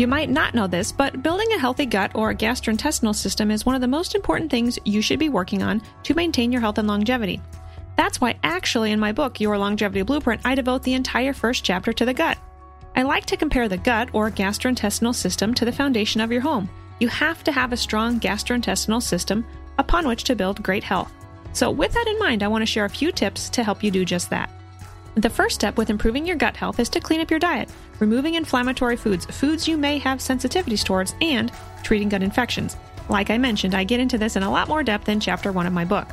You might not know this, but building a healthy gut or gastrointestinal system is one of the most important things you should be working on to maintain your health and longevity. That's why, actually, in my book, Your Longevity Blueprint, I devote the entire first chapter to the gut. I like to compare the gut or gastrointestinal system to the foundation of your home. You have to have a strong gastrointestinal system upon which to build great health. So, with that in mind, I want to share a few tips to help you do just that. The first step with improving your gut health is to clean up your diet, removing inflammatory foods, foods you may have sensitivities towards, and treating gut infections. Like I mentioned, I get into this in a lot more depth in chapter 1 of my book.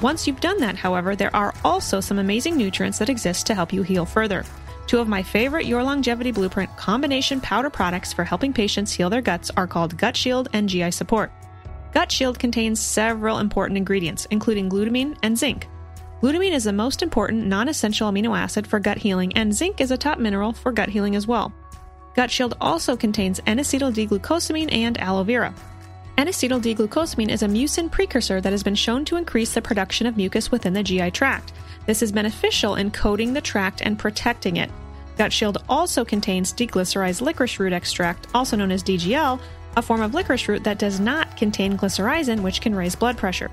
Once you've done that, however, there are also some amazing nutrients that exist to help you heal further. Two of my favorite Your Longevity Blueprint combination powder products for helping patients heal their guts are called Gut Shield and GI Support. Gut Shield contains several important ingredients, including glutamine and zinc. Glutamine is the most important non essential amino acid for gut healing, and zinc is a top mineral for gut healing as well. Gut Shield also contains N acetyl D glucosamine and aloe vera. N acetyl D glucosamine is a mucin precursor that has been shown to increase the production of mucus within the GI tract. This is beneficial in coating the tract and protecting it. Gut Shield also contains deglycerized licorice root extract, also known as DGL, a form of licorice root that does not contain glycyrrhizin, which can raise blood pressure.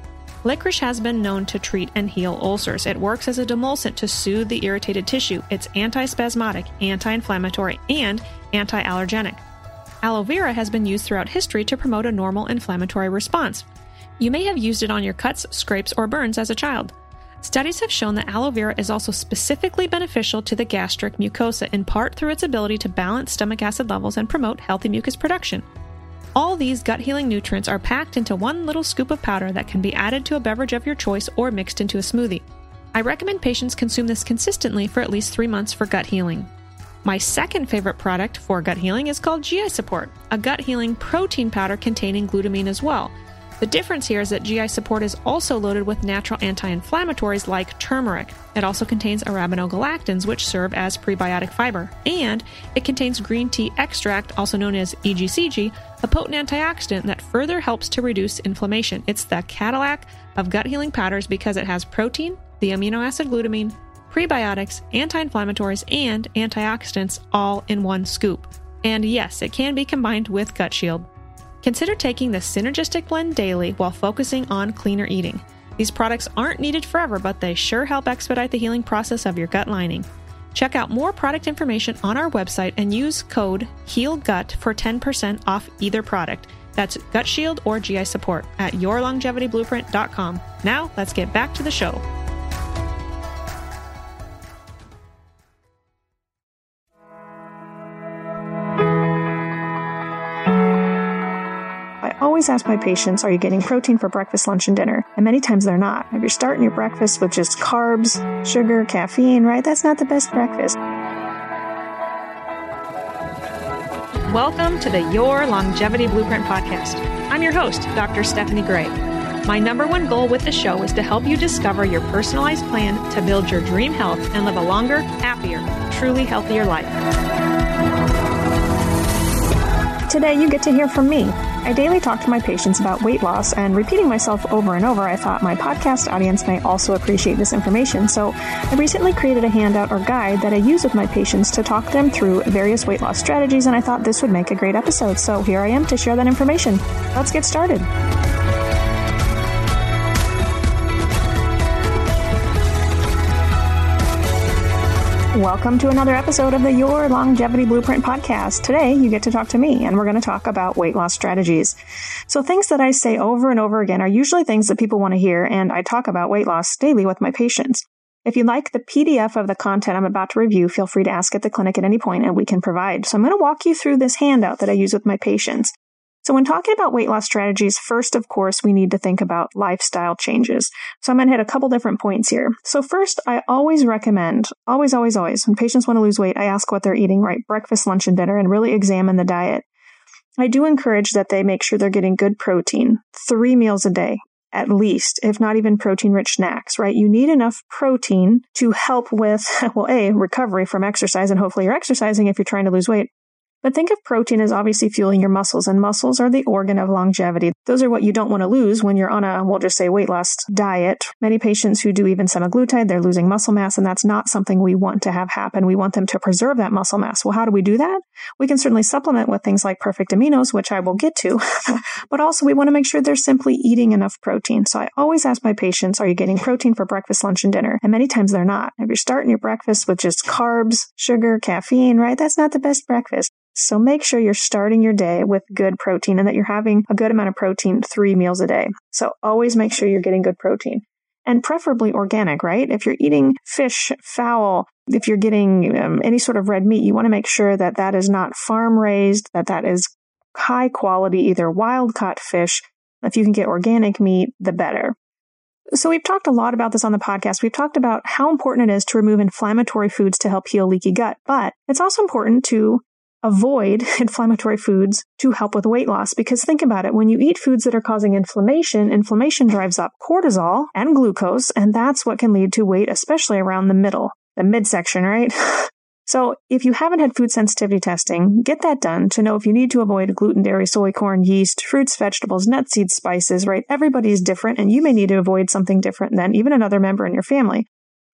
Licorice has been known to treat and heal ulcers. It works as a demulcent to soothe the irritated tissue. It's antispasmodic, anti inflammatory, and anti allergenic. Aloe vera has been used throughout history to promote a normal inflammatory response. You may have used it on your cuts, scrapes, or burns as a child. Studies have shown that aloe vera is also specifically beneficial to the gastric mucosa, in part through its ability to balance stomach acid levels and promote healthy mucus production. All these gut healing nutrients are packed into one little scoop of powder that can be added to a beverage of your choice or mixed into a smoothie. I recommend patients consume this consistently for at least three months for gut healing. My second favorite product for gut healing is called GI Support, a gut healing protein powder containing glutamine as well. The difference here is that GI Support is also loaded with natural anti inflammatories like turmeric. It also contains arabinogalactans, which serve as prebiotic fiber. And it contains green tea extract, also known as EGCG, a potent antioxidant that further helps to reduce inflammation. It's the Cadillac of gut healing powders because it has protein, the amino acid glutamine, prebiotics, anti inflammatories, and antioxidants all in one scoop. And yes, it can be combined with Gut Shield. Consider taking the Synergistic Blend daily while focusing on cleaner eating. These products aren't needed forever, but they sure help expedite the healing process of your gut lining. Check out more product information on our website and use code HEALGUT for 10% off either product. That's Gut Shield or GI Support at yourlongevityblueprint.com. Now, let's get back to the show. Always ask my patients, are you getting protein for breakfast, lunch, and dinner? And many times they're not. If you're starting your breakfast with just carbs, sugar, caffeine, right, that's not the best breakfast. Welcome to the Your Longevity Blueprint podcast. I'm your host, Dr. Stephanie Gray. My number one goal with the show is to help you discover your personalized plan to build your dream health and live a longer, happier, truly healthier life. Today, you get to hear from me. I daily talk to my patients about weight loss, and repeating myself over and over, I thought my podcast audience may also appreciate this information. So I recently created a handout or guide that I use with my patients to talk them through various weight loss strategies, and I thought this would make a great episode. So here I am to share that information. Let's get started. Welcome to another episode of the Your Longevity Blueprint podcast. Today, you get to talk to me, and we're going to talk about weight loss strategies. So, things that I say over and over again are usually things that people want to hear, and I talk about weight loss daily with my patients. If you like the PDF of the content I'm about to review, feel free to ask at the clinic at any point and we can provide. So I'm going to walk you through this handout that I use with my patients. So when talking about weight loss strategies, first, of course, we need to think about lifestyle changes. So I'm going to hit a couple different points here. So first, I always recommend, always, always, always, when patients want to lose weight, I ask what they're eating, right? Breakfast, lunch, and dinner, and really examine the diet. I do encourage that they make sure they're getting good protein, three meals a day, at least, if not even protein rich snacks, right? You need enough protein to help with, well, A, recovery from exercise, and hopefully you're exercising if you're trying to lose weight, But think of protein as obviously fueling your muscles, and muscles are the organ of longevity. Those are what you don't want to lose when you're on a, we'll just say, weight loss diet. Many patients who do even semaglutide, they're losing muscle mass, and that's not something we want to have happen. We want them to preserve that muscle mass. Well, how do we do that? We can certainly supplement with things like perfect aminos, which I will get to, but also we want to make sure they're simply eating enough protein. So I always ask my patients, are you getting protein for breakfast, lunch, and dinner? And many times they're not. If you're starting your breakfast with just carbs, sugar, caffeine, right? That's not the best breakfast. So make sure you're starting your day with good protein and that you're having a good amount of protein three meals a day. So always make sure you're getting good protein and preferably organic, right? If you're eating fish, fowl, if you're getting um, any sort of red meat, you want to make sure that that is not farm raised, that that is high quality, either wild caught fish. If you can get organic meat, the better. So we've talked a lot about this on the podcast. We've talked about how important it is to remove inflammatory foods to help heal leaky gut, but it's also important to avoid inflammatory foods to help with weight loss. Because think about it. When you eat foods that are causing inflammation, inflammation drives up cortisol and glucose, and that's what can lead to weight, especially around the middle, the midsection, right? So if you haven't had food sensitivity testing, get that done to know if you need to avoid gluten, dairy, soy, corn, yeast, fruits, vegetables, nuts, seeds, spices, right? Everybody is different and you may need to avoid something different than even another member in your family.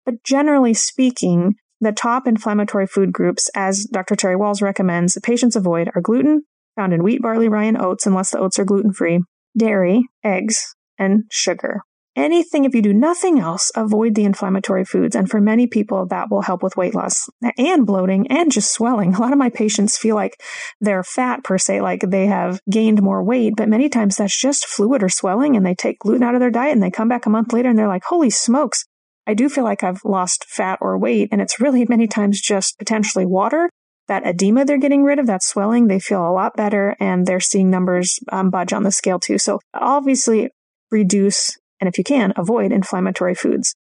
But generally speaking, the top inflammatory food groups, as Dr. Terry Wahls recommends, patients avoid are gluten, found in wheat, barley, rye, and oats, unless the oats are gluten free, dairy, eggs, and sugar. Anything, if you do nothing else, avoid the inflammatory foods. And for many people, that will help with weight loss and bloating and just swelling. A lot of my patients feel like they're fat per se, like they have gained more weight, but many times that's just fluid or swelling and they take gluten out of their diet and they come back a month later and they're like, holy smokes, I do feel like I've lost fat or weight, and it's really many times just potentially water. That edema they're getting rid of, that swelling, they feel a lot better and they're seeing numbers um, budge on the scale too. So obviously reduce and if you can, avoid inflammatory foods.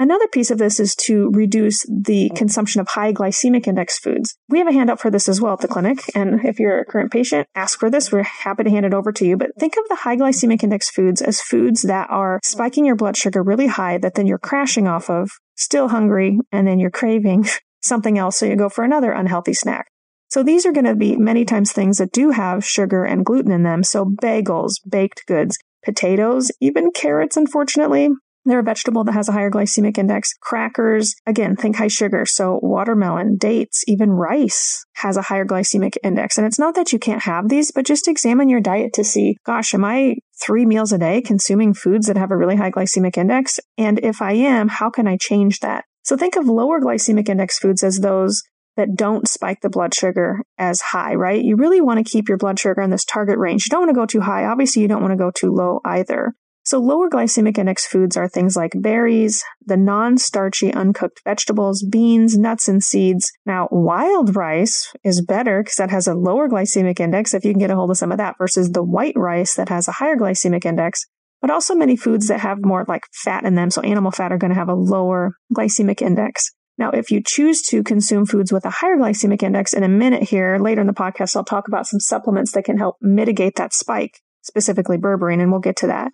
Another piece of this is to reduce the oh. consumption of high glycemic index foods. We have a handout for this as well at the clinic. And if you're a current patient, ask for this. We're happy to hand it over to you. But think of the high glycemic index foods as foods that are spiking your blood sugar really high that then you're crashing off of, still hungry, and then you're craving something else. So you go for another unhealthy snack. So these are going to be many times things that do have sugar and gluten in them. So bagels, baked goods, potatoes, even carrots, unfortunately, they're a vegetable that has a higher glycemic index. Crackers, again, think high sugar. So watermelon, dates, even rice has a higher glycemic index. And it's not that you can't have these, but just examine your diet to see, gosh, am I three meals a day consuming foods that have a really high glycemic index? And if I am, how can I change that? So think of lower glycemic index foods as those that don't spike the blood sugar as high, right? You really want to keep your blood sugar in this target range. You don't want to go too high. Obviously, you don't want to go too low either. So lower glycemic index foods are things like berries, the non-starchy uncooked vegetables, beans, nuts, and seeds. Now, wild rice is better because that has a lower glycemic index if you can get a hold of some of that versus the white rice that has a higher glycemic index. But also many foods that have more like fat in them. So animal fat are going to have a lower glycemic index. Now, if you choose to consume foods with a higher glycemic index in a minute here, later in the podcast, I'll talk about some supplements that can help mitigate that spike, specifically berberine, and we'll get to that.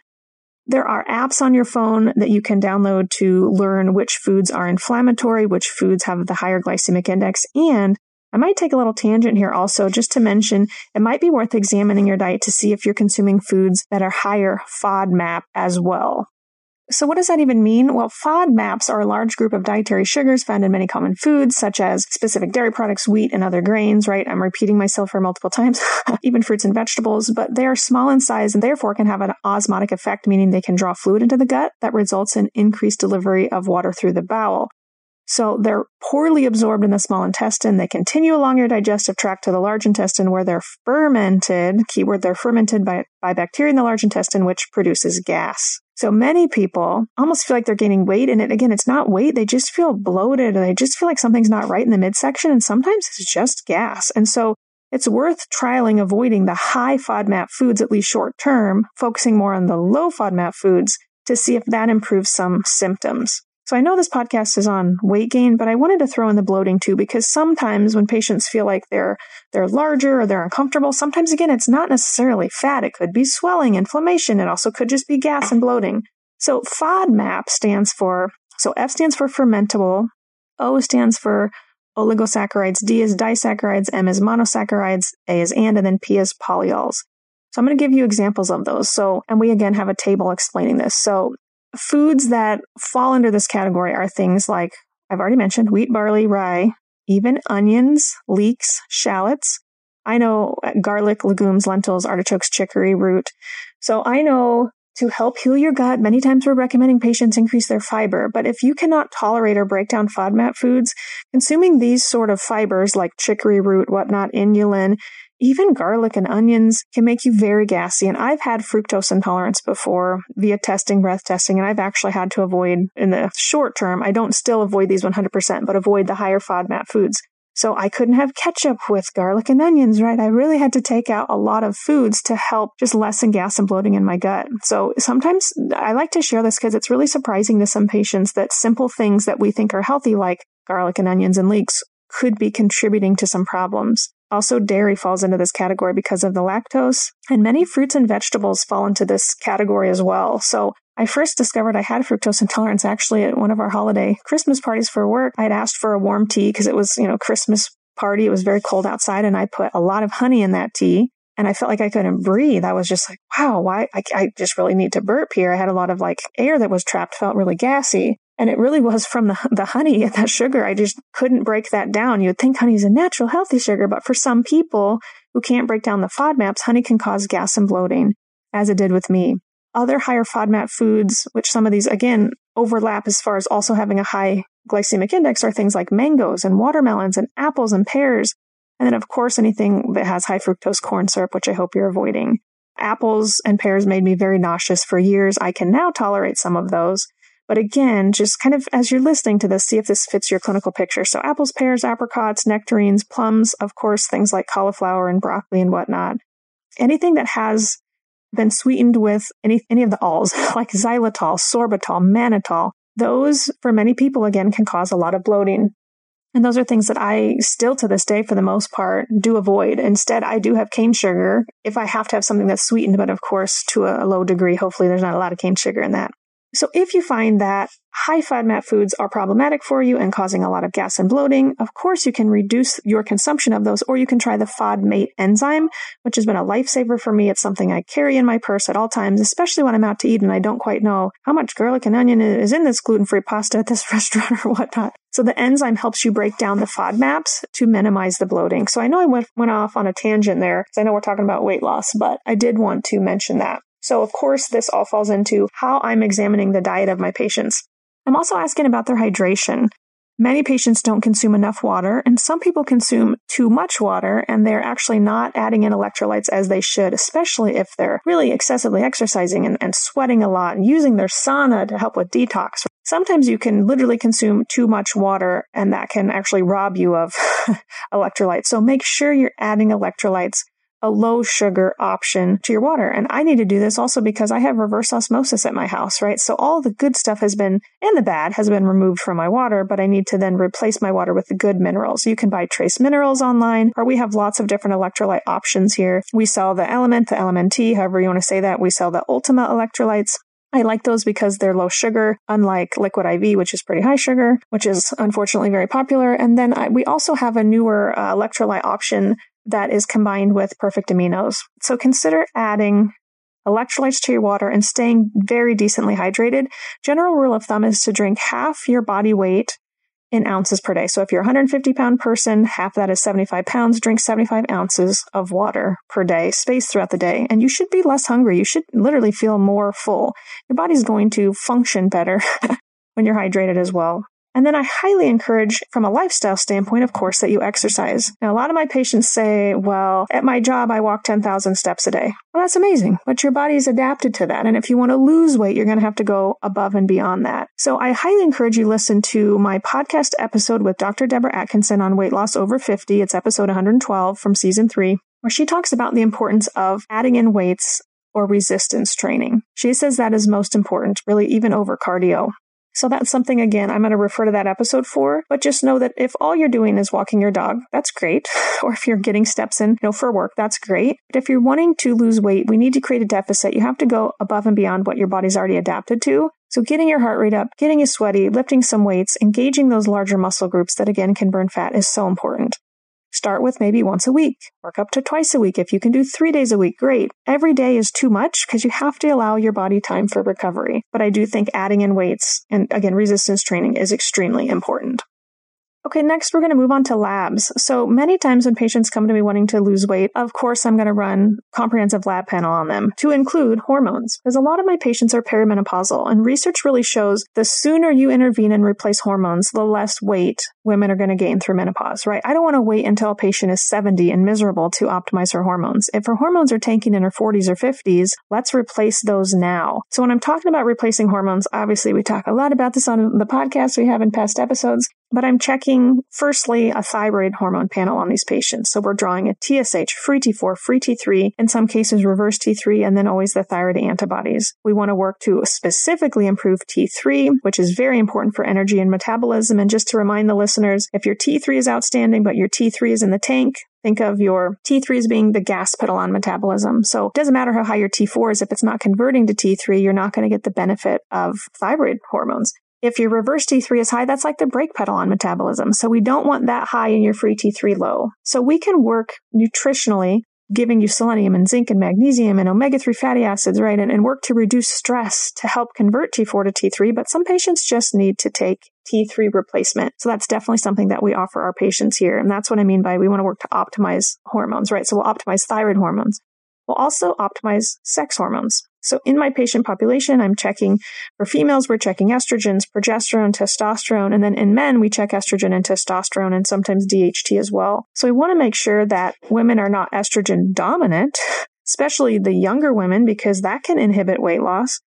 There are apps on your phone that you can download to learn which foods are inflammatory, which foods have the higher glycemic index. And I might take a little tangent here also just to mention it might be worth examining your diet to see if you're consuming foods that are higher FODMAP as well. So what does that even mean? Well, FODMAPs are a large group of dietary sugars found in many common foods, such as specific dairy products, wheat, and other grains, right? I'm repeating myself for multiple times, even fruits and vegetables, but they are small in size and therefore can have an osmotic effect, meaning they can draw fluid into the gut that results in increased delivery of water through the bowel. So they're poorly absorbed in the small intestine. They continue along your digestive tract to the large intestine where they're fermented. Keyword, they're fermented by, by bacteria in the large intestine, which produces gas. So many people almost feel like they're gaining weight. And it, again, it's not weight. They just feel bloated or they just feel like something's not right in the midsection. And sometimes it's just gas. And so it's worth trialing avoiding the high FODMAP foods, at least short term, focusing more on the low FODMAP foods to see if that improves some symptoms. So I know this podcast is on weight gain, but I wanted to throw in the bloating too, because sometimes when patients feel like they're, they're larger or they're uncomfortable, sometimes again, it's not necessarily fat. It could be swelling, inflammation. It also could just be gas and bloating. So FODMAP stands for, so F stands for fermentable, O stands for oligosaccharides, D is disaccharides, M is monosaccharides, A is and, and then P is polyols. So I'm going to give you examples of those. So, and we again have a table explaining this. So foods that fall under this category are things like I've already mentioned wheat, barley, rye, even onions, leeks, shallots. I know garlic, legumes, lentils, artichokes, chicory, root. So I know to help heal your gut, many times we're recommending patients increase their fiber. But if you cannot tolerate or break down FODMAP foods, consuming these sort of fibers like chicory root, whatnot, inulin, even garlic and onions can make you very gassy. And I've had fructose intolerance before via testing, breath testing, and I've actually had to avoid in the short term. I don't still avoid these 100%, but avoid the higher FODMAP foods. So I couldn't have ketchup with garlic and onions, right? I really had to take out a lot of foods to help just lessen gas and bloating in my gut. So sometimes I like to share this because it's really surprising to some patients that simple things that we think are healthy, like garlic and onions and leeks, could be contributing to some problems. Also, dairy falls into this category because of the lactose, and many fruits and vegetables fall into this category as well. So, I first discovered I had fructose intolerance actually at one of our holiday Christmas parties for work. I had asked for a warm tea because it was, you know, Christmas party. It was very cold outside, and I put a lot of honey in that tea. And I felt like I couldn't breathe. I was just like, wow, why? I, I just really need to burp here. I had a lot of like air that was trapped, felt really gassy. And it really was from the, the honey and that sugar. I just couldn't break that down. You would think honey is a natural healthy sugar, but for some people who can't break down the FODMAPs, honey can cause gas and bloating, as it did with me. Other higher FODMAP foods, which some of these again overlap as far as also having a high glycemic index, are things like mangoes and watermelons and apples and pears. And then, of course, anything that has high fructose corn syrup, which I hope you're avoiding. Apples and pears made me very nauseous for years. I can now tolerate some of those. But again, just kind of as you're listening to this, see if this fits your clinical picture. So apples, pears, apricots, nectarines, plums, of course, things like cauliflower and broccoli and whatnot. Anything that has been sweetened with any, any of the alls, like xylitol, sorbitol, mannitol, those for many people again can cause a lot of bloating. And those are things that I still to this day, for the most part, do avoid. Instead, I do have cane sugar if I have to have something that's sweetened, but of course to a low degree. Hopefully there's not a lot of cane sugar in that. So if you find that high FODMAP foods are problematic for you and causing a lot of gas and bloating, of course you can reduce your consumption of those, or you can try the FODMATE enzyme, which has been a lifesaver for me. It's something I carry in my purse at all times, especially when I'm out to eat and I don't quite know how much garlic and onion is in this gluten-free pasta at this restaurant or whatnot. So the enzyme helps you break down the FODMAPs to minimize the bloating. So I know I went, went off on a tangent there because I know we're talking about weight loss, but I did want to mention that. So of course, this all falls into how I'm examining the diet of my patients. I'm also asking about their hydration. Many patients don't consume enough water, and some people consume too much water, and they're actually not adding in electrolytes as they should, especially if they're really excessively exercising and, and sweating a lot and using their sauna to help with detox. Sometimes you can literally consume too much water, and that can actually rob you of electrolytes. So make sure you're adding electrolytes a low sugar option to your water. And I need to do this also because I have reverse osmosis at my house, right? So all the good stuff has been, and the bad has been removed from my water, but I need to then replace my water with the good minerals. You can buy trace minerals online, or we have lots of different electrolyte options here. We sell the element, the Element T, however you want to say that. We sell the Ultima electrolytes. I like those because they're low sugar, unlike Liquid IV, which is pretty high sugar, which is unfortunately very popular. And then I, we also have a newer uh, electrolyte option that is combined with perfect aminos. So consider adding electrolytes to your water and staying very decently hydrated. General rule of thumb is to drink half your body weight in ounces per day. So if you're a 150 pound person, half that is 75 pounds, drink 75 ounces of water per day, spaced throughout the day. And you should be less hungry. You should literally feel more full. Your body's going to function better when you're hydrated as well. And then I highly encourage from a lifestyle standpoint, of course, that you exercise. Now, a lot of my patients say, well, at my job, I walk 10,000 steps a day. Well, that's amazing, but your body is adapted to that. And if you want to lose weight, you're going to have to go above and beyond that. So I highly encourage you listen to my podcast episode with Dr. Debra Atkinson on weight loss over 50. It's episode 112 from season three, where she talks about the importance of adding in weights or resistance training. She says that is most important, really even over cardio. So that's something, again, I'm going to refer to that episode for, but just know that if all you're doing is walking your dog, that's great. or if you're getting steps in, you know, for work, that's great. But if you're wanting to lose weight, we need to create a deficit. You have to go above and beyond what your body's already adapted to. So getting your heart rate up, getting you sweaty, lifting some weights, engaging those larger muscle groups that again can burn fat is so important. Start with maybe once a week, work up to twice a week. If you can do three days a week, great. Every day is too much because you have to allow your body time for recovery. But I do think adding in weights and again, resistance training is extremely important. Okay, next we're going to move on to labs. So many times when patients come to me wanting to lose weight, of course I'm going to run comprehensive lab panel on them to include hormones. Because a lot of my patients are perimenopausal and research really shows the sooner you intervene and replace hormones, the less weight women are going to gain through menopause, right? I don't want to wait until a patient is 70 and miserable to optimize her hormones. If her hormones are tanking in her 40s or 50s, let's replace those now. So when I'm talking about replacing hormones, obviously we talk a lot about this on the podcast we have in past episodes. But I'm checking firstly a thyroid hormone panel on these patients. So we're drawing a TSH, free T4, free T3, in some cases reverse T3, and then always the thyroid antibodies. We want to work to specifically improve T3, which is very important for energy and metabolism. And just to remind the listeners, if your T3 is outstanding, but your T3 is in the tank, Think of your T3 as being the gas pedal on metabolism. So it doesn't matter how high your T4 is. If it's not converting to T3, you're not going to get the benefit of thyroid hormones. If your reverse T3 is high, that's like the brake pedal on metabolism. So we don't want that high and your free T3 low. So we can work nutritionally, giving you selenium and zinc and magnesium and omega 3 fatty acids, right? And, and work to reduce stress to help convert T4 to T3. But some patients just need to take T3 replacement. So that's definitely something that we offer our patients here. And that's what I mean by we want to work to optimize hormones, right? So we'll optimize thyroid hormones. We'll also optimize sex hormones. So in my patient population, I'm checking for females, we're checking estrogens, progesterone, testosterone, and then in men, we check estrogen and testosterone and sometimes DHT as well. So we want to make sure that women are not estrogen dominant, especially the younger women, because that can inhibit weight loss.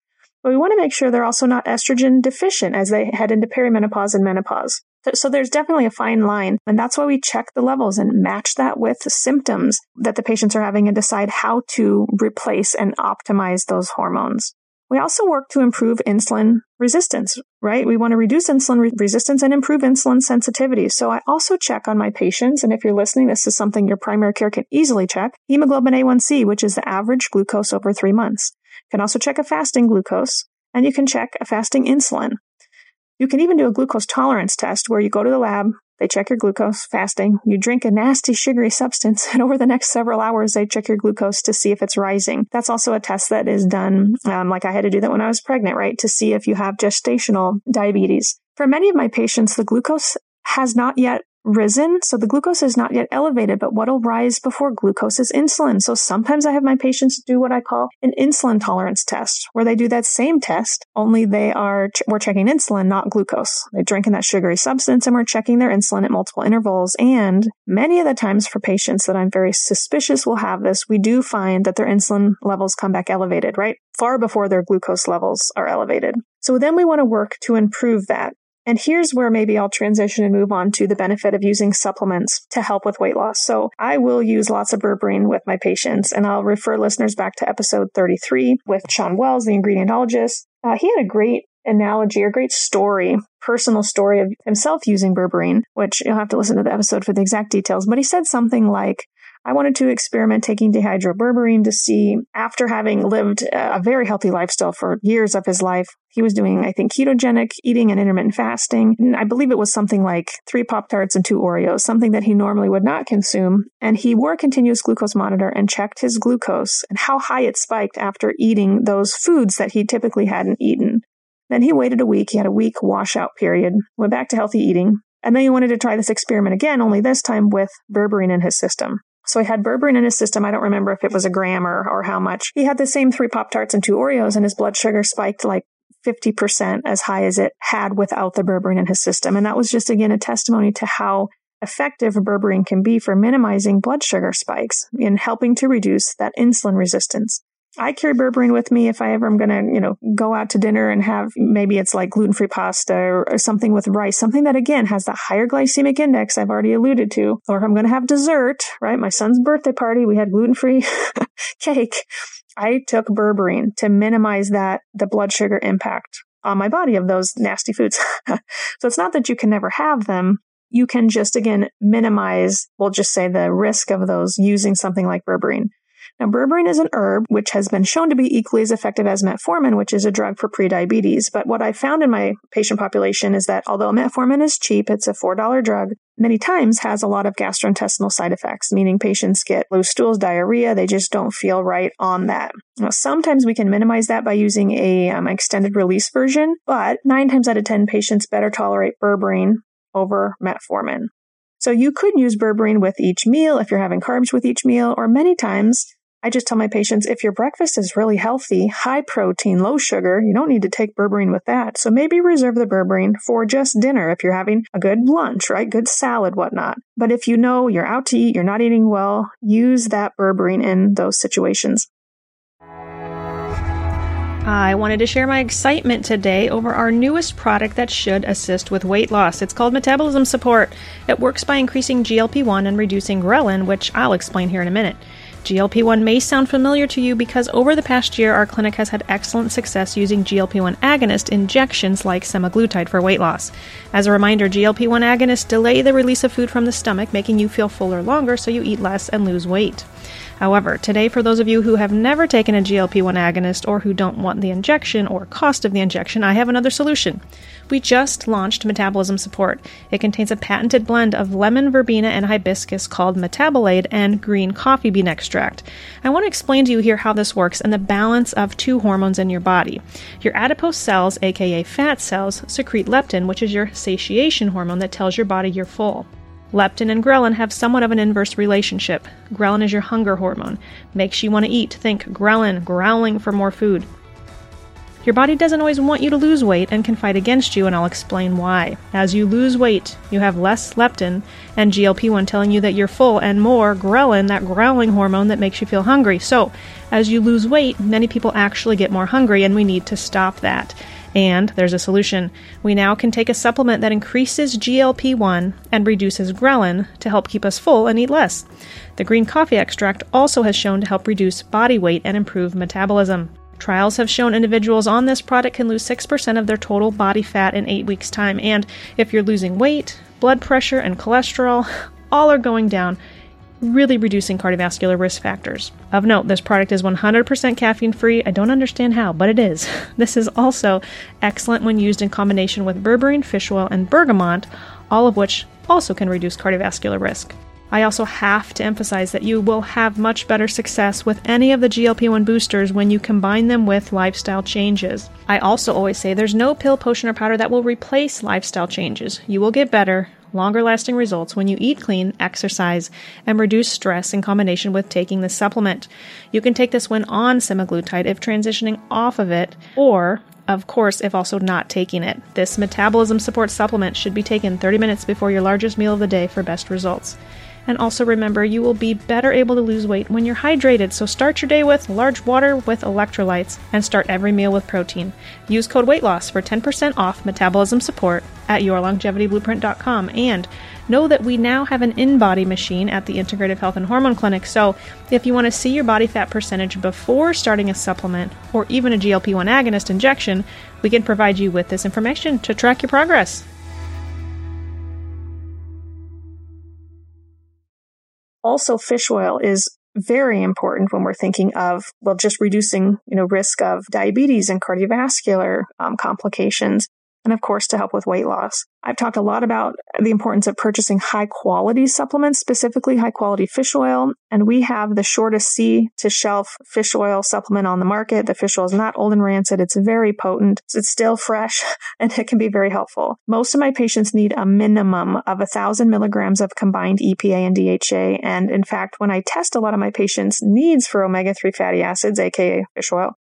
But we want to make sure they're also not estrogen deficient as they head into perimenopause and menopause. So there's definitely a fine line. And that's why we check the levels and match that with the symptoms that the patients are having and decide how to replace and optimize those hormones. We also work to improve insulin resistance, right? We want to reduce insulin re- resistance and improve insulin sensitivity. So I also check on my patients. And if you're listening, this is something your primary care can easily check hemoglobin A1C, which is the average glucose over three months. You can also check a fasting glucose and you can check a fasting insulin. You can even do a glucose tolerance test where you go to the lab, they check your glucose fasting, you drink a nasty sugary substance, and over the next several hours, they check your glucose to see if it's rising. That's also a test that is done, um, like I had to do that when I was pregnant, right? To see if you have gestational diabetes. For many of my patients, the glucose has not yet risen. So the glucose is not yet elevated, but what'll rise before glucose is insulin. So sometimes I have my patients do what I call an insulin tolerance test, where they do that same test, only they are, we're checking insulin, not glucose. They're drinking that sugary substance and we're checking their insulin at multiple intervals. And many of the times for patients that I'm very suspicious will have this, we do find that their insulin levels come back elevated, right? Far before their glucose levels are elevated. So then we want to work to improve that. And here's where maybe I'll transition and move on to the benefit of using supplements to help with weight loss. So I will use lots of berberine with my patients, and I'll refer listeners back to episode 33 with Shawn Wells, the ingredientologist. Uh, he had a great analogy or great story, personal story of himself using berberine, which you'll have to listen to the episode for the exact details. But he said something like, I wanted to experiment taking dihydroberberine to see, after having lived a very healthy lifestyle for years of his life, he was doing, I think, ketogenic eating and intermittent fasting. And I believe it was something like three Pop Tarts and two Oreos, something that he normally would not consume. And he wore a continuous glucose monitor and checked his glucose and how high it spiked after eating those foods that he typically hadn't eaten. Then he waited a week. He had a week washout period, went back to healthy eating. And then he wanted to try this experiment again, only this time with berberine in his system. So he had berberine in his system. I don't remember if it was a gram or, or how much. He had the same three Pop Tarts and two Oreos, and his blood sugar spiked like 50% as high as it had without the berberine in his system. And that was just, again, a testimony to how effective berberine can be for minimizing blood sugar spikes in helping to reduce that insulin resistance. I carry berberine with me if I ever am going to, you know, go out to dinner and have maybe it's like gluten free pasta or, or, something with rice, something that again has the higher glycemic index I've already alluded to. Or if I'm going to have dessert, right? My son's birthday party, we had gluten free cake. I took berberine to minimize that, the blood sugar impact on my body of those nasty foods. so it's not that you can never have them. You can just again minimize, we'll just say the risk of those using something like berberine. Now, berberine is an herb which has been shown to be equally as effective as metformin, which is a drug for prediabetes. But what I found in my patient population is that although metformin is cheap, it's a $4 drug, many times has a lot of gastrointestinal side effects, meaning patients get loose stools, diarrhea. They just don't feel right on that. Now, sometimes we can minimize that by using a um, extended release version, but nine times out of 10 patients better tolerate berberine over metformin. So you could use berberine with each meal if you're having carbs with each meal, or many times I just tell my patients if your breakfast is really healthy, high protein, low sugar, you don't need to take berberine with that. So maybe reserve the berberine for just dinner if you're having a good lunch, right? Good salad, whatnot. But if you know you're out to eat, you're not eating well, use that berberine in those situations. I wanted to share my excitement today over our newest product that should assist with weight loss. It's called Metabolism Support. It works by increasing GLP 1 and reducing ghrelin, which I'll explain here in a minute. GLP 1 may sound familiar to you because over the past year, our clinic has had excellent success using GLP 1 agonist injections like semaglutide for weight loss. As a reminder, GLP 1 agonists delay the release of food from the stomach, making you feel fuller longer so you eat less and lose weight. However, today, for those of you who have never taken a GLP 1 agonist or who don't want the injection or cost of the injection, I have another solution. We just launched Metabolism Support. It contains a patented blend of lemon, verbena, and hibiscus called Metabolaid and green coffee bean extract. I want to explain to you here how this works and the balance of two hormones in your body. Your adipose cells, aka fat cells, secrete leptin, which is your satiation hormone that tells your body you're full. Leptin and ghrelin have somewhat of an inverse relationship. Ghrelin is your hunger hormone, makes you want to eat. Think ghrelin, growling for more food. Your body doesn't always want you to lose weight and can fight against you, and I'll explain why. As you lose weight, you have less leptin and GLP 1 telling you that you're full, and more ghrelin, that growling hormone that makes you feel hungry. So, as you lose weight, many people actually get more hungry, and we need to stop that. And there's a solution. We now can take a supplement that increases GLP 1 and reduces ghrelin to help keep us full and eat less. The green coffee extract also has shown to help reduce body weight and improve metabolism. Trials have shown individuals on this product can lose 6% of their total body fat in 8 weeks' time. And if you're losing weight, blood pressure, and cholesterol, all are going down really reducing cardiovascular risk factors. Of note, this product is 100% caffeine free. I don't understand how, but it is. This is also excellent when used in combination with berberine, fish oil, and bergamot, all of which also can reduce cardiovascular risk. I also have to emphasize that you will have much better success with any of the GLP 1 boosters when you combine them with lifestyle changes. I also always say there's no pill, potion, or powder that will replace lifestyle changes. You will get better, longer lasting results when you eat clean, exercise, and reduce stress in combination with taking this supplement. You can take this when on semaglutide if transitioning off of it, or of course, if also not taking it. This metabolism support supplement should be taken 30 minutes before your largest meal of the day for best results. And also remember, you will be better able to lose weight when you're hydrated. So start your day with large water with electrolytes and start every meal with protein. Use code weight loss for 10% off metabolism support at yourlongevityblueprint.com. And know that we now have an InBody machine at the Integrative Health and Hormone Clinic. So if you want to see your body fat percentage before starting a supplement or even a GLP 1 agonist injection, we can provide you with this information to track your progress. Also, fish oil is very important when we're thinking of well just reducing you know risk of diabetes and cardiovascular um, complications and of course to help with weight loss. I've talked a lot about the importance of purchasing high quality supplements, specifically high quality fish oil. And we have the shortest sea to shelf fish oil supplement on the market. The fish oil is not old and rancid. It's very potent. It's still fresh and it can be very helpful. Most of my patients need a minimum of a thousand milligrams of combined EPA and DHA. And in fact, when I test a lot of my patients' needs for omega 3 fatty acids, aka fish oil,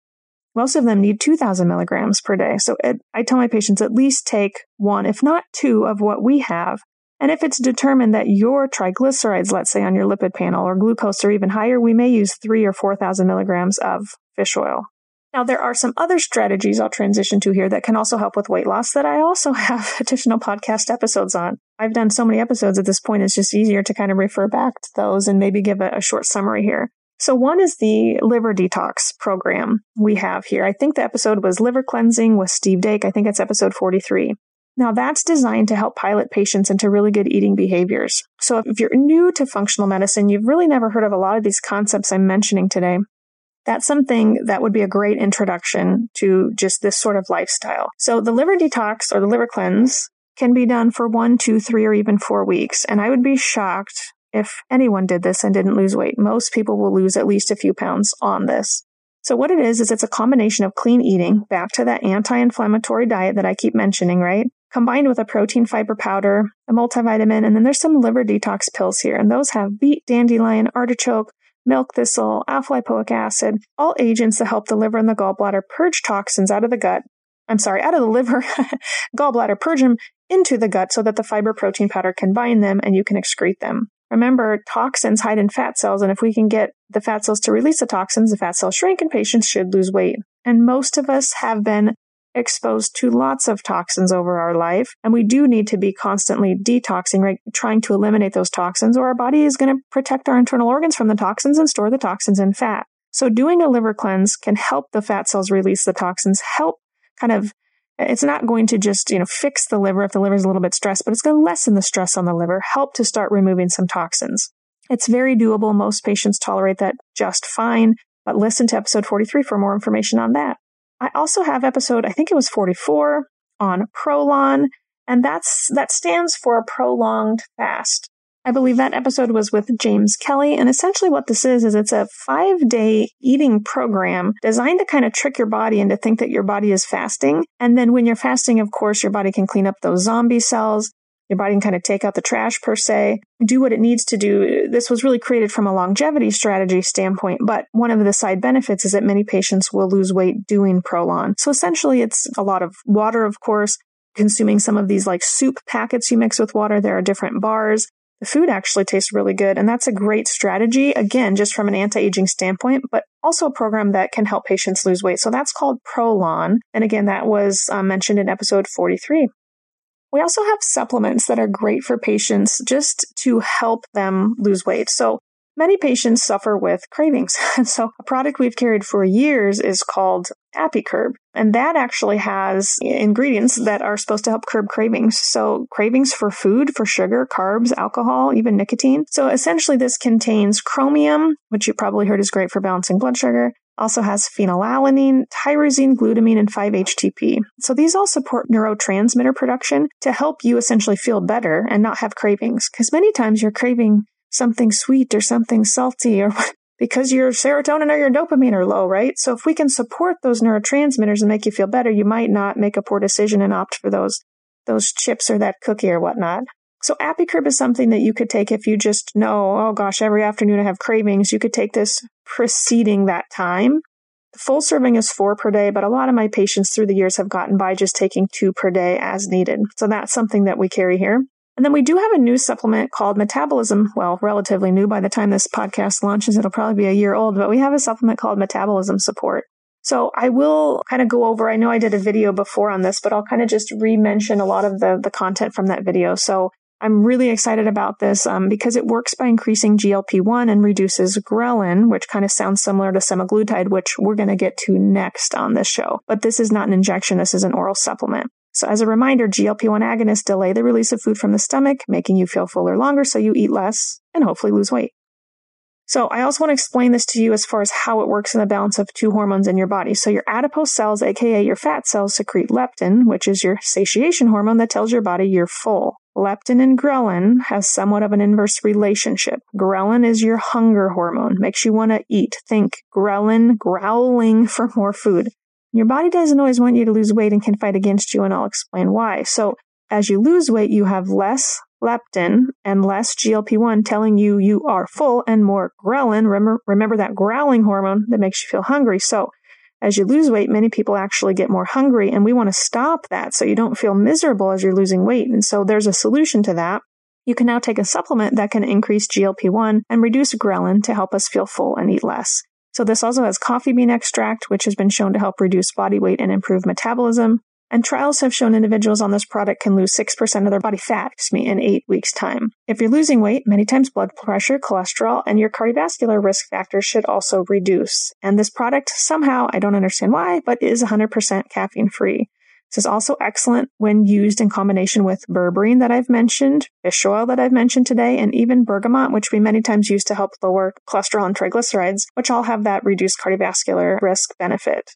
most of them need 2,000 milligrams per day. So it, I tell my patients at least take one, if not two, of what we have. And if it's determined that your triglycerides, let's say on your lipid panel or glucose are even higher, we may use three or 4,000 milligrams of fish oil. Now, there are some other strategies I'll transition to here that can also help with weight loss that I also have additional podcast episodes on. I've done so many episodes at this point, it's just easier to kind of refer back to those and maybe give a, a short summary here. So one is the liver detox program we have here. I think the episode was liver cleansing with Steve Dake. I think it's episode 43. Now that's designed to help pilot patients into really good eating behaviors. So if you're new to functional medicine, you've really never heard of a lot of these concepts I'm mentioning today. That's something that would be a great introduction to just this sort of lifestyle. So the liver detox or the liver cleanse can be done for one, two, three, or even four weeks. And I would be shocked if anyone did this and didn't lose weight. Most people will lose at least a few pounds on this. So what it is, is it's a combination of clean eating, back to that anti-inflammatory diet that I keep mentioning, right? Combined with a protein fiber powder, a multivitamin, and then there's some liver detox pills here. And those have beet, dandelion, artichoke, milk thistle, alpha lipoic acid, all agents that help the liver and the gallbladder purge toxins out of the gut. I'm sorry, out of the liver, gallbladder, purge them into the gut so that the fiber protein powder can bind them and you can excrete them. Remember, toxins hide in fat cells, and if we can get the fat cells to release the toxins, the fat cells shrink and patients should lose weight. And most of us have been exposed to lots of toxins over our life, and we do need to be constantly detoxing, right? Trying to eliminate those toxins, or our body is going to protect our internal organs from the toxins and store the toxins in fat. So doing a liver cleanse can help the fat cells release the toxins, help kind of it's not going to just, you know, fix the liver if the liver is a little bit stressed, but it's going to lessen the stress on the liver, help to start removing some toxins. It's very doable. Most patients tolerate that just fine, but listen to episode 43 for more information on that. I also have episode, I think it was 44 on Prolon, and that's, that stands for a prolonged fast. I believe that episode was with James Kelly. And essentially what this is, is it's a five day eating program designed to kind of trick your body into think that your body is fasting. And then when you're fasting, of course, your body can clean up those zombie cells. Your body can kind of take out the trash per se, do what it needs to do. This was really created from a longevity strategy standpoint, but one of the side benefits is that many patients will lose weight doing Prolon. So essentially it's a lot of water, of course, consuming some of these like soup packets you mix with water. There are different bars. The food actually tastes really good. And that's a great strategy, again, just from an anti aging standpoint, but also a program that can help patients lose weight. So that's called Prolon. And again, that was uh, mentioned in episode 43. We also have supplements that are great for patients just to help them lose weight. So Many patients suffer with cravings. And so a product we've carried for years is called ApiCurb. And that actually has ingredients that are supposed to help curb cravings. So cravings for food, for sugar, carbs, alcohol, even nicotine. So essentially this contains chromium, which you probably heard is great for balancing blood sugar. Also has phenylalanine, tyrosine, glutamine, and 5-HTP. So these all support neurotransmitter production to help you essentially feel better and not have cravings. Because many times you're craving something sweet or something salty or because your serotonin or your dopamine are low, right? So if we can support those neurotransmitters and make you feel better, you might not make a poor decision and opt for those those chips or that cookie or whatnot. So ApiCurb is something that you could take if you just know, oh gosh, every afternoon I have cravings. You could take this preceding that time. The full serving is four per day, but a lot of my patients through the years have gotten by just taking two per day as needed. So that's something that we carry here. And then we do have a new supplement called Metabolism. Well, relatively new by the time this podcast launches. It'll probably be a year old, but we have a supplement called Metabolism Support. So I will kind of go over, I know I did a video before on this, but I'll kind of just re-mention a lot of the, the content from that video. So I'm really excited about this um, because it works by increasing GLP-1 and reduces ghrelin, which kind of sounds similar to semaglutide, which we're going to get to next on this show. But this is not an injection. This is an oral supplement. So as a reminder, GLP-1 agonists delay the release of food from the stomach, making you feel fuller longer so you eat less and hopefully lose weight. So I also want to explain this to you as far as how it works in the balance of two hormones in your body. So your adipose cells, aka your fat cells, secrete leptin, which is your satiation hormone that tells your body you're full. Leptin and ghrelin has somewhat of an inverse relationship. Ghrelin is your hunger hormone, makes you want to eat. Think ghrelin growling for more food. Your body doesn't always want you to lose weight and can fight against you, and I'll explain why. So, as you lose weight, you have less leptin and less GLP 1 telling you you are full and more ghrelin. Remember, remember that growling hormone that makes you feel hungry. So, as you lose weight, many people actually get more hungry, and we want to stop that so you don't feel miserable as you're losing weight. And so, there's a solution to that. You can now take a supplement that can increase GLP 1 and reduce ghrelin to help us feel full and eat less. So this also has coffee bean extract, which has been shown to help reduce body weight and improve metabolism. And trials have shown individuals on this product can lose 6% of their body fat, excuse me, in eight weeks time. If you're losing weight, many times blood pressure, cholesterol, and your cardiovascular risk factors should also reduce. And this product somehow, I don't understand why, but is 100% caffeine free. This is also excellent when used in combination with berberine that I've mentioned, fish oil that I've mentioned today, and even bergamot, which we many times use to help lower cholesterol and triglycerides, which all have that reduced cardiovascular risk benefit.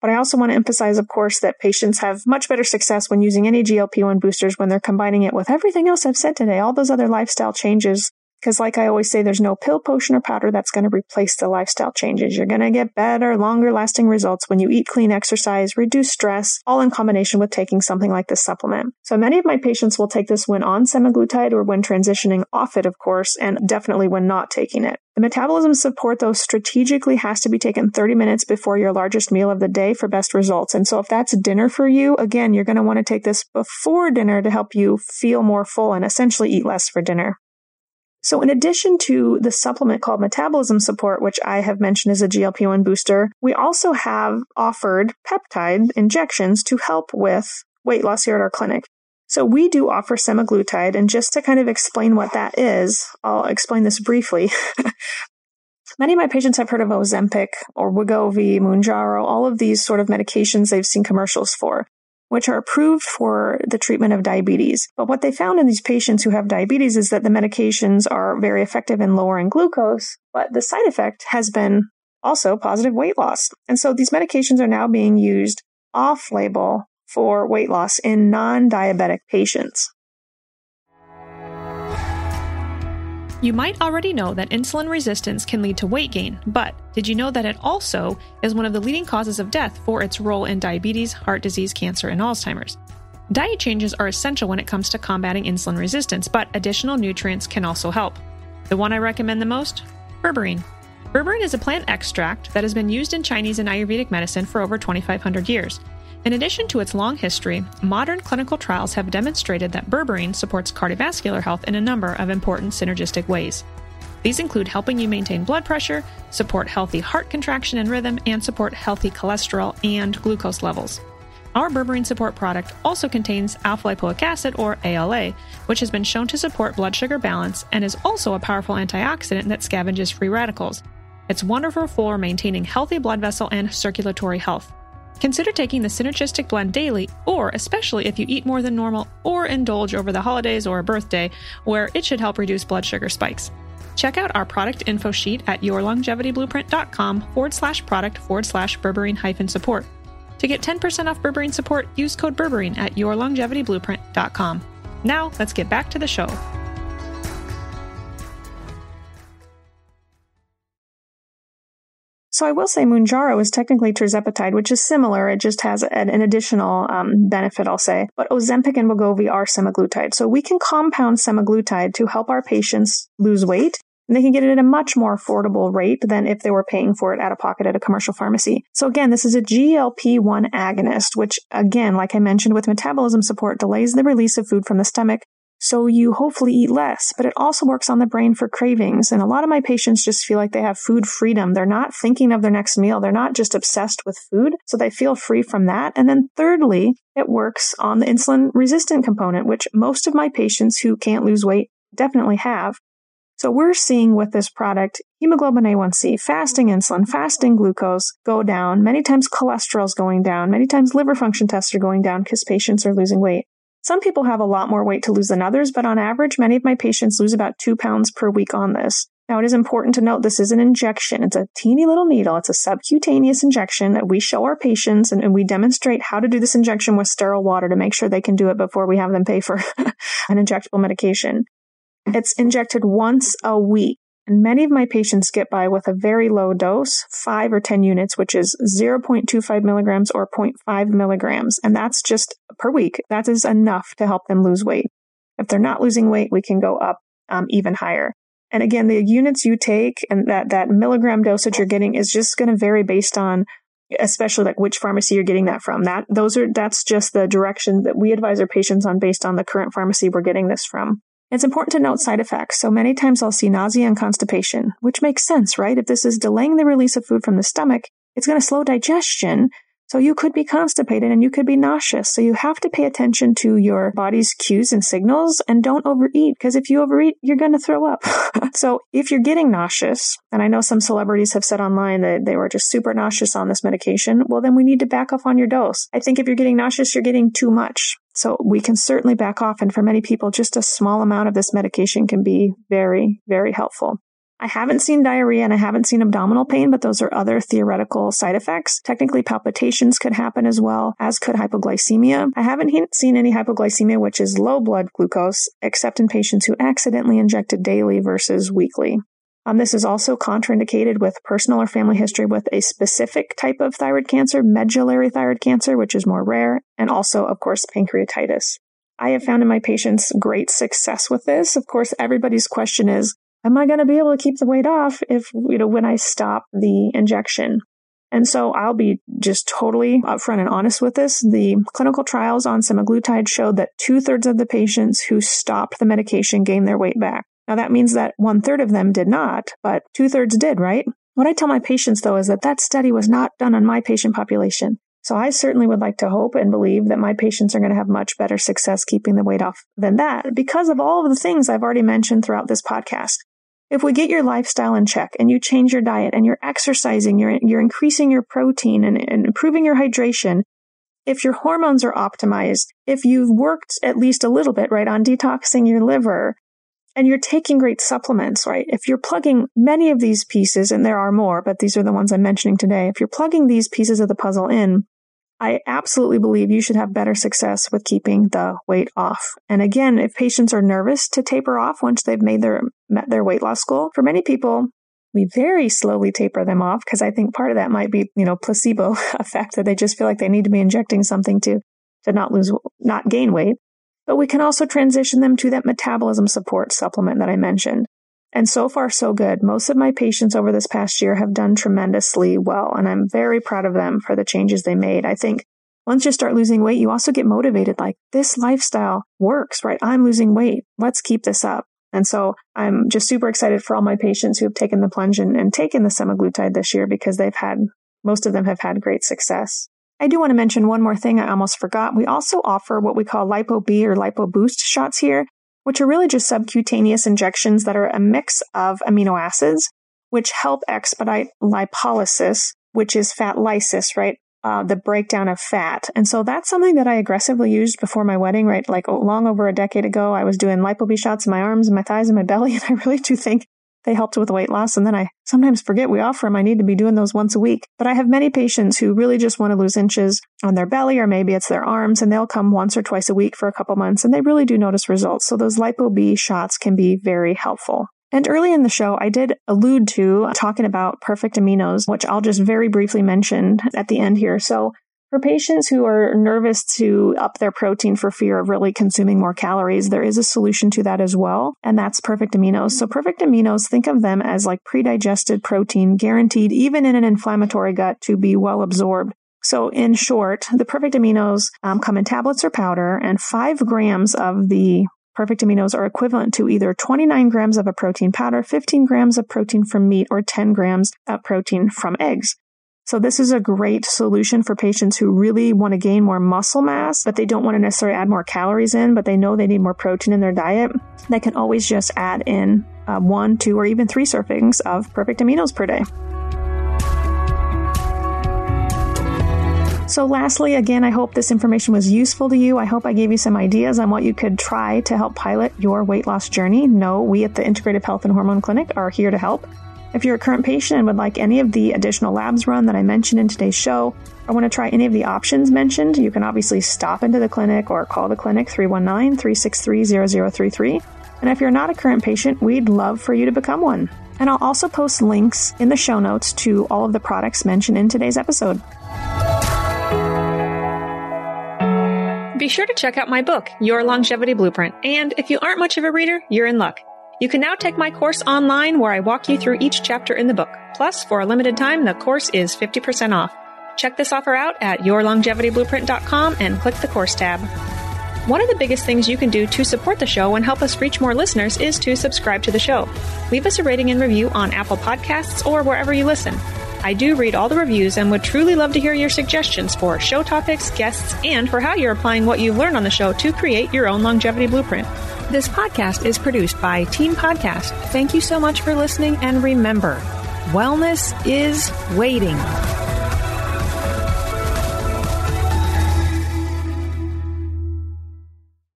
But I also want to emphasize, of course, that patients have much better success when using any GLP-1 boosters when they're combining it with everything else I've said today, all those other lifestyle changes because, like I always say, there's no pill, potion, or powder that's going to replace the lifestyle changes. You're going to get better, longer lasting results when you eat clean, exercise, reduce stress, all in combination with taking something like this supplement. So many of my patients will take this when on semaglutide or when transitioning off it, of course, and definitely when not taking it. The metabolism support, though, strategically has to be taken 30 minutes before your largest meal of the day for best results. And so if that's dinner for you, again, you're going to want to take this before dinner to help you feel more full and essentially eat less for dinner. So in addition to the supplement called metabolism support, which I have mentioned as a GLP-1 booster, we also have offered peptide injections to help with weight loss here at our clinic. So we do offer semaglutide, and just to kind of explain what that is, I'll explain this briefly. Many of my patients have heard of Ozempic or Wegovy, Mounjaro, all of these sort of medications they've seen commercials for which are approved for the treatment of diabetes. But what they found in these patients who have diabetes is that the medications are very effective in lowering glucose, but the side effect has been also positive weight loss. And so these medications are now being used off label for weight loss in non diabetic patients. You might already know that insulin resistance can lead to weight gain, but did you know that it also is one of the leading causes of death for its role in diabetes, heart disease, cancer, and Alzheimer's? Diet changes are essential when it comes to combating insulin resistance, but additional nutrients can also help. The one I recommend the most? Berberine. Berberine is a plant extract that has been used in Chinese and Ayurvedic medicine for over 2,500 years. In addition to its long history, modern clinical trials have demonstrated that berberine supports cardiovascular health in a number of important synergistic ways. These include helping you maintain blood pressure, support healthy heart contraction and rhythm, and support healthy cholesterol and glucose levels. Our berberine support product also contains alpha lipoic acid, or ALA, which has been shown to support blood sugar balance and is also a powerful antioxidant that scavenges free radicals. It's wonderful for maintaining healthy blood vessel and circulatory health. Consider taking the synergistic blend daily, or especially if you eat more than normal or indulge over the holidays or a birthday, where it should help reduce blood sugar spikes. Check out our product info sheet at yourlongevityblueprint.com forward slash product forward slash berberine hyphen support. To get 10% off berberine support, use code berberine at yourlongevityblueprint.com. Now, let's get back to the show. So I will say Mounjaro is technically tirzepatide, which is similar. It just has an, an additional um, benefit, I'll say. But Ozempic and Wegovy are semaglutide. So we can compound semaglutide to help our patients lose weight. And they can get it at a much more affordable rate than if they were paying for it out of pocket at a commercial pharmacy. So again, this is a GLP-1 agonist, which again, like I mentioned with metabolism support, delays the release of food from the stomach, so you hopefully eat less, but it also works on the brain for cravings. And a lot of my patients just feel like they have food freedom. They're not thinking of their next meal. They're not just obsessed with food. So they feel free from that. And then thirdly, it works on the insulin resistant component, which most of my patients who can't lose weight definitely have. So we're seeing with this product, hemoglobin A1C, fasting insulin, fasting glucose go down. Many times cholesterol is going down. Many times liver function tests are going down because patients are losing weight. Some people have a lot more weight to lose than others, but on average, many of my patients lose about two pounds per week on this. Now, it is important to note this is an injection. It's a teeny little needle. It's a subcutaneous injection that we show our patients and, and, we demonstrate how to do this injection with sterile water to make sure they can do it before we have them pay for an injectable medication. It's injected once a week. And many of my patients get by with a very low dose, 5 or 10 units, which is 0.25 milligrams or 0.5 milligrams. And that's just per week. That is enough to help them lose weight. If they're not losing weight, we can go up um, even higher. And again, the units you take and that, that milligram dosage you're getting is just going to vary based on especially like which pharmacy you're getting that from. That those are that's just the direction that we advise our patients on based on the current pharmacy we're getting this from. It's important to note side effects. So many times I'll see nausea and constipation, which makes sense, right? If this is delaying the release of food from the stomach, it's going to slow digestion. So you could be constipated and you could be nauseous. So you have to pay attention to your body's cues and signals and don't overeat because if you overeat, you're going to throw up. so if you're getting nauseous, and I know some celebrities have said online that they were just super nauseous on this medication, well, then we need to back off on your dose. I think if you're getting nauseous, you're getting too much. So we can certainly back off. And for many people, just a small amount of this medication can be very, very helpful. I haven't seen diarrhea and I haven't seen abdominal pain, but those are other theoretical side effects. Technically, palpitations could happen as well, as could hypoglycemia. I haven't seen any hypoglycemia, which is low blood glucose, except in patients who accidentally injected daily versus weekly. Um, this is also contraindicated with personal or family history with a specific type of thyroid cancer, medullary thyroid cancer, which is more rare, and also, of course, pancreatitis. I have found in my patients great success with this. Of course, everybody's question is, am I going to be able to keep the weight off if, you know, when I stop the injection? And so I'll be just totally upfront and honest with this. The clinical trials on semaglutide showed that two thirds of the patients who stopped the medication gained their weight back. Now that means that one third of them did not, but two thirds did, right? What I tell my patients though is that that study was not done on my patient population. So I certainly would like to hope and believe that my patients are going to have much better success keeping the weight off than that because of all of the things I've already mentioned throughout this podcast. If we get your lifestyle in check and you change your diet and you're exercising, you're, you're increasing your protein and, and improving your hydration, if your hormones are optimized, if you've worked at least a little bit, right, on detoxing your liver, and you're taking great supplements, right? If you're plugging many of these pieces, and there are more, but these are the ones I'm mentioning today, if you're plugging these pieces of the puzzle in, I absolutely believe you should have better success with keeping the weight off. And again, if patients are nervous to taper off once they've made their met their weight loss goal, for many people, we very slowly taper them off because I think part of that might be, you know, placebo effect that they just feel like they need to be injecting something to to not lose not gain weight. But we can also transition them to that metabolism support supplement that I mentioned. And so far, so good. Most of my patients over this past year have done tremendously well, and I'm very proud of them for the changes they made. I think once you start losing weight, you also get motivated like this lifestyle works, right? I'm losing weight. Let's keep this up. And so I'm just super excited for all my patients who have taken the plunge and, and taken the semaglutide this year because they've had, most of them have had great success. I do want to mention one more thing I almost forgot. We also offer what we call Lipo B or Lipo Boost shots here which are really just subcutaneous injections that are a mix of amino acids, which help expedite lipolysis, which is fat lysis, right? Uh, the breakdown of fat. And so that's something that I aggressively used before my wedding, right? Like long over a decade ago, I was doing lipo shots in my arms and my thighs and my belly. And I really do think they helped with weight loss. And then I sometimes forget we offer them. I need to be doing those once a week. But I have many patients who really just want to lose inches on their belly or maybe it's their arms and they'll come once or twice a week for a couple months and they really do notice results. So those lipo B shots can be very helpful. And early in the show, I did allude to talking about perfect aminos, which I'll just very briefly mention at the end here. So for patients who are nervous to up their protein for fear of really consuming more calories, there is a solution to that as well, and that's perfect aminos. So perfect aminos, think of them as like pre-digested protein guaranteed even in an inflammatory gut to be well absorbed. So in short, the perfect aminos um, come in tablets or powder, and five grams of the perfect aminos are equivalent to either 29 grams of a protein powder, 15 grams of protein from meat, or 10 grams of protein from eggs. So this is a great solution for patients who really want to gain more muscle mass, but they don't want to necessarily add more calories in, but they know they need more protein in their diet. They can always just add in uh, one, two, or even three servings of perfect aminos per day. So, lastly, again, I hope this information was useful to you. I hope I gave you some ideas on what you could try to help pilot your weight loss journey. No, we at the Integrative Health and Hormone Clinic are here to help. If you're a current patient and would like any of the additional labs run that I mentioned in today's show, or want to try any of the options mentioned, you can obviously stop into the clinic or call the clinic 319 363 0033. And if you're not a current patient, we'd love for you to become one. And I'll also post links in the show notes to all of the products mentioned in today's episode. Be sure to check out my book, Your Longevity Blueprint. And if you aren't much of a reader, you're in luck. You can now take my course online where I walk you through each chapter in the book. Plus, for a limited time, the course is 50% off. Check this offer out at yourlongevityblueprint.com and click the course tab. One of the biggest things you can do to support the show and help us reach more listeners is to subscribe to the show. Leave us a rating and review on Apple Podcasts or wherever you listen. I do read all the reviews and would truly love to hear your suggestions for show topics, guests, and for how you're applying what you've learned on the show to create your own longevity blueprint. This podcast is produced by Team Podcast. Thank you so much for listening, and remember, wellness is waiting.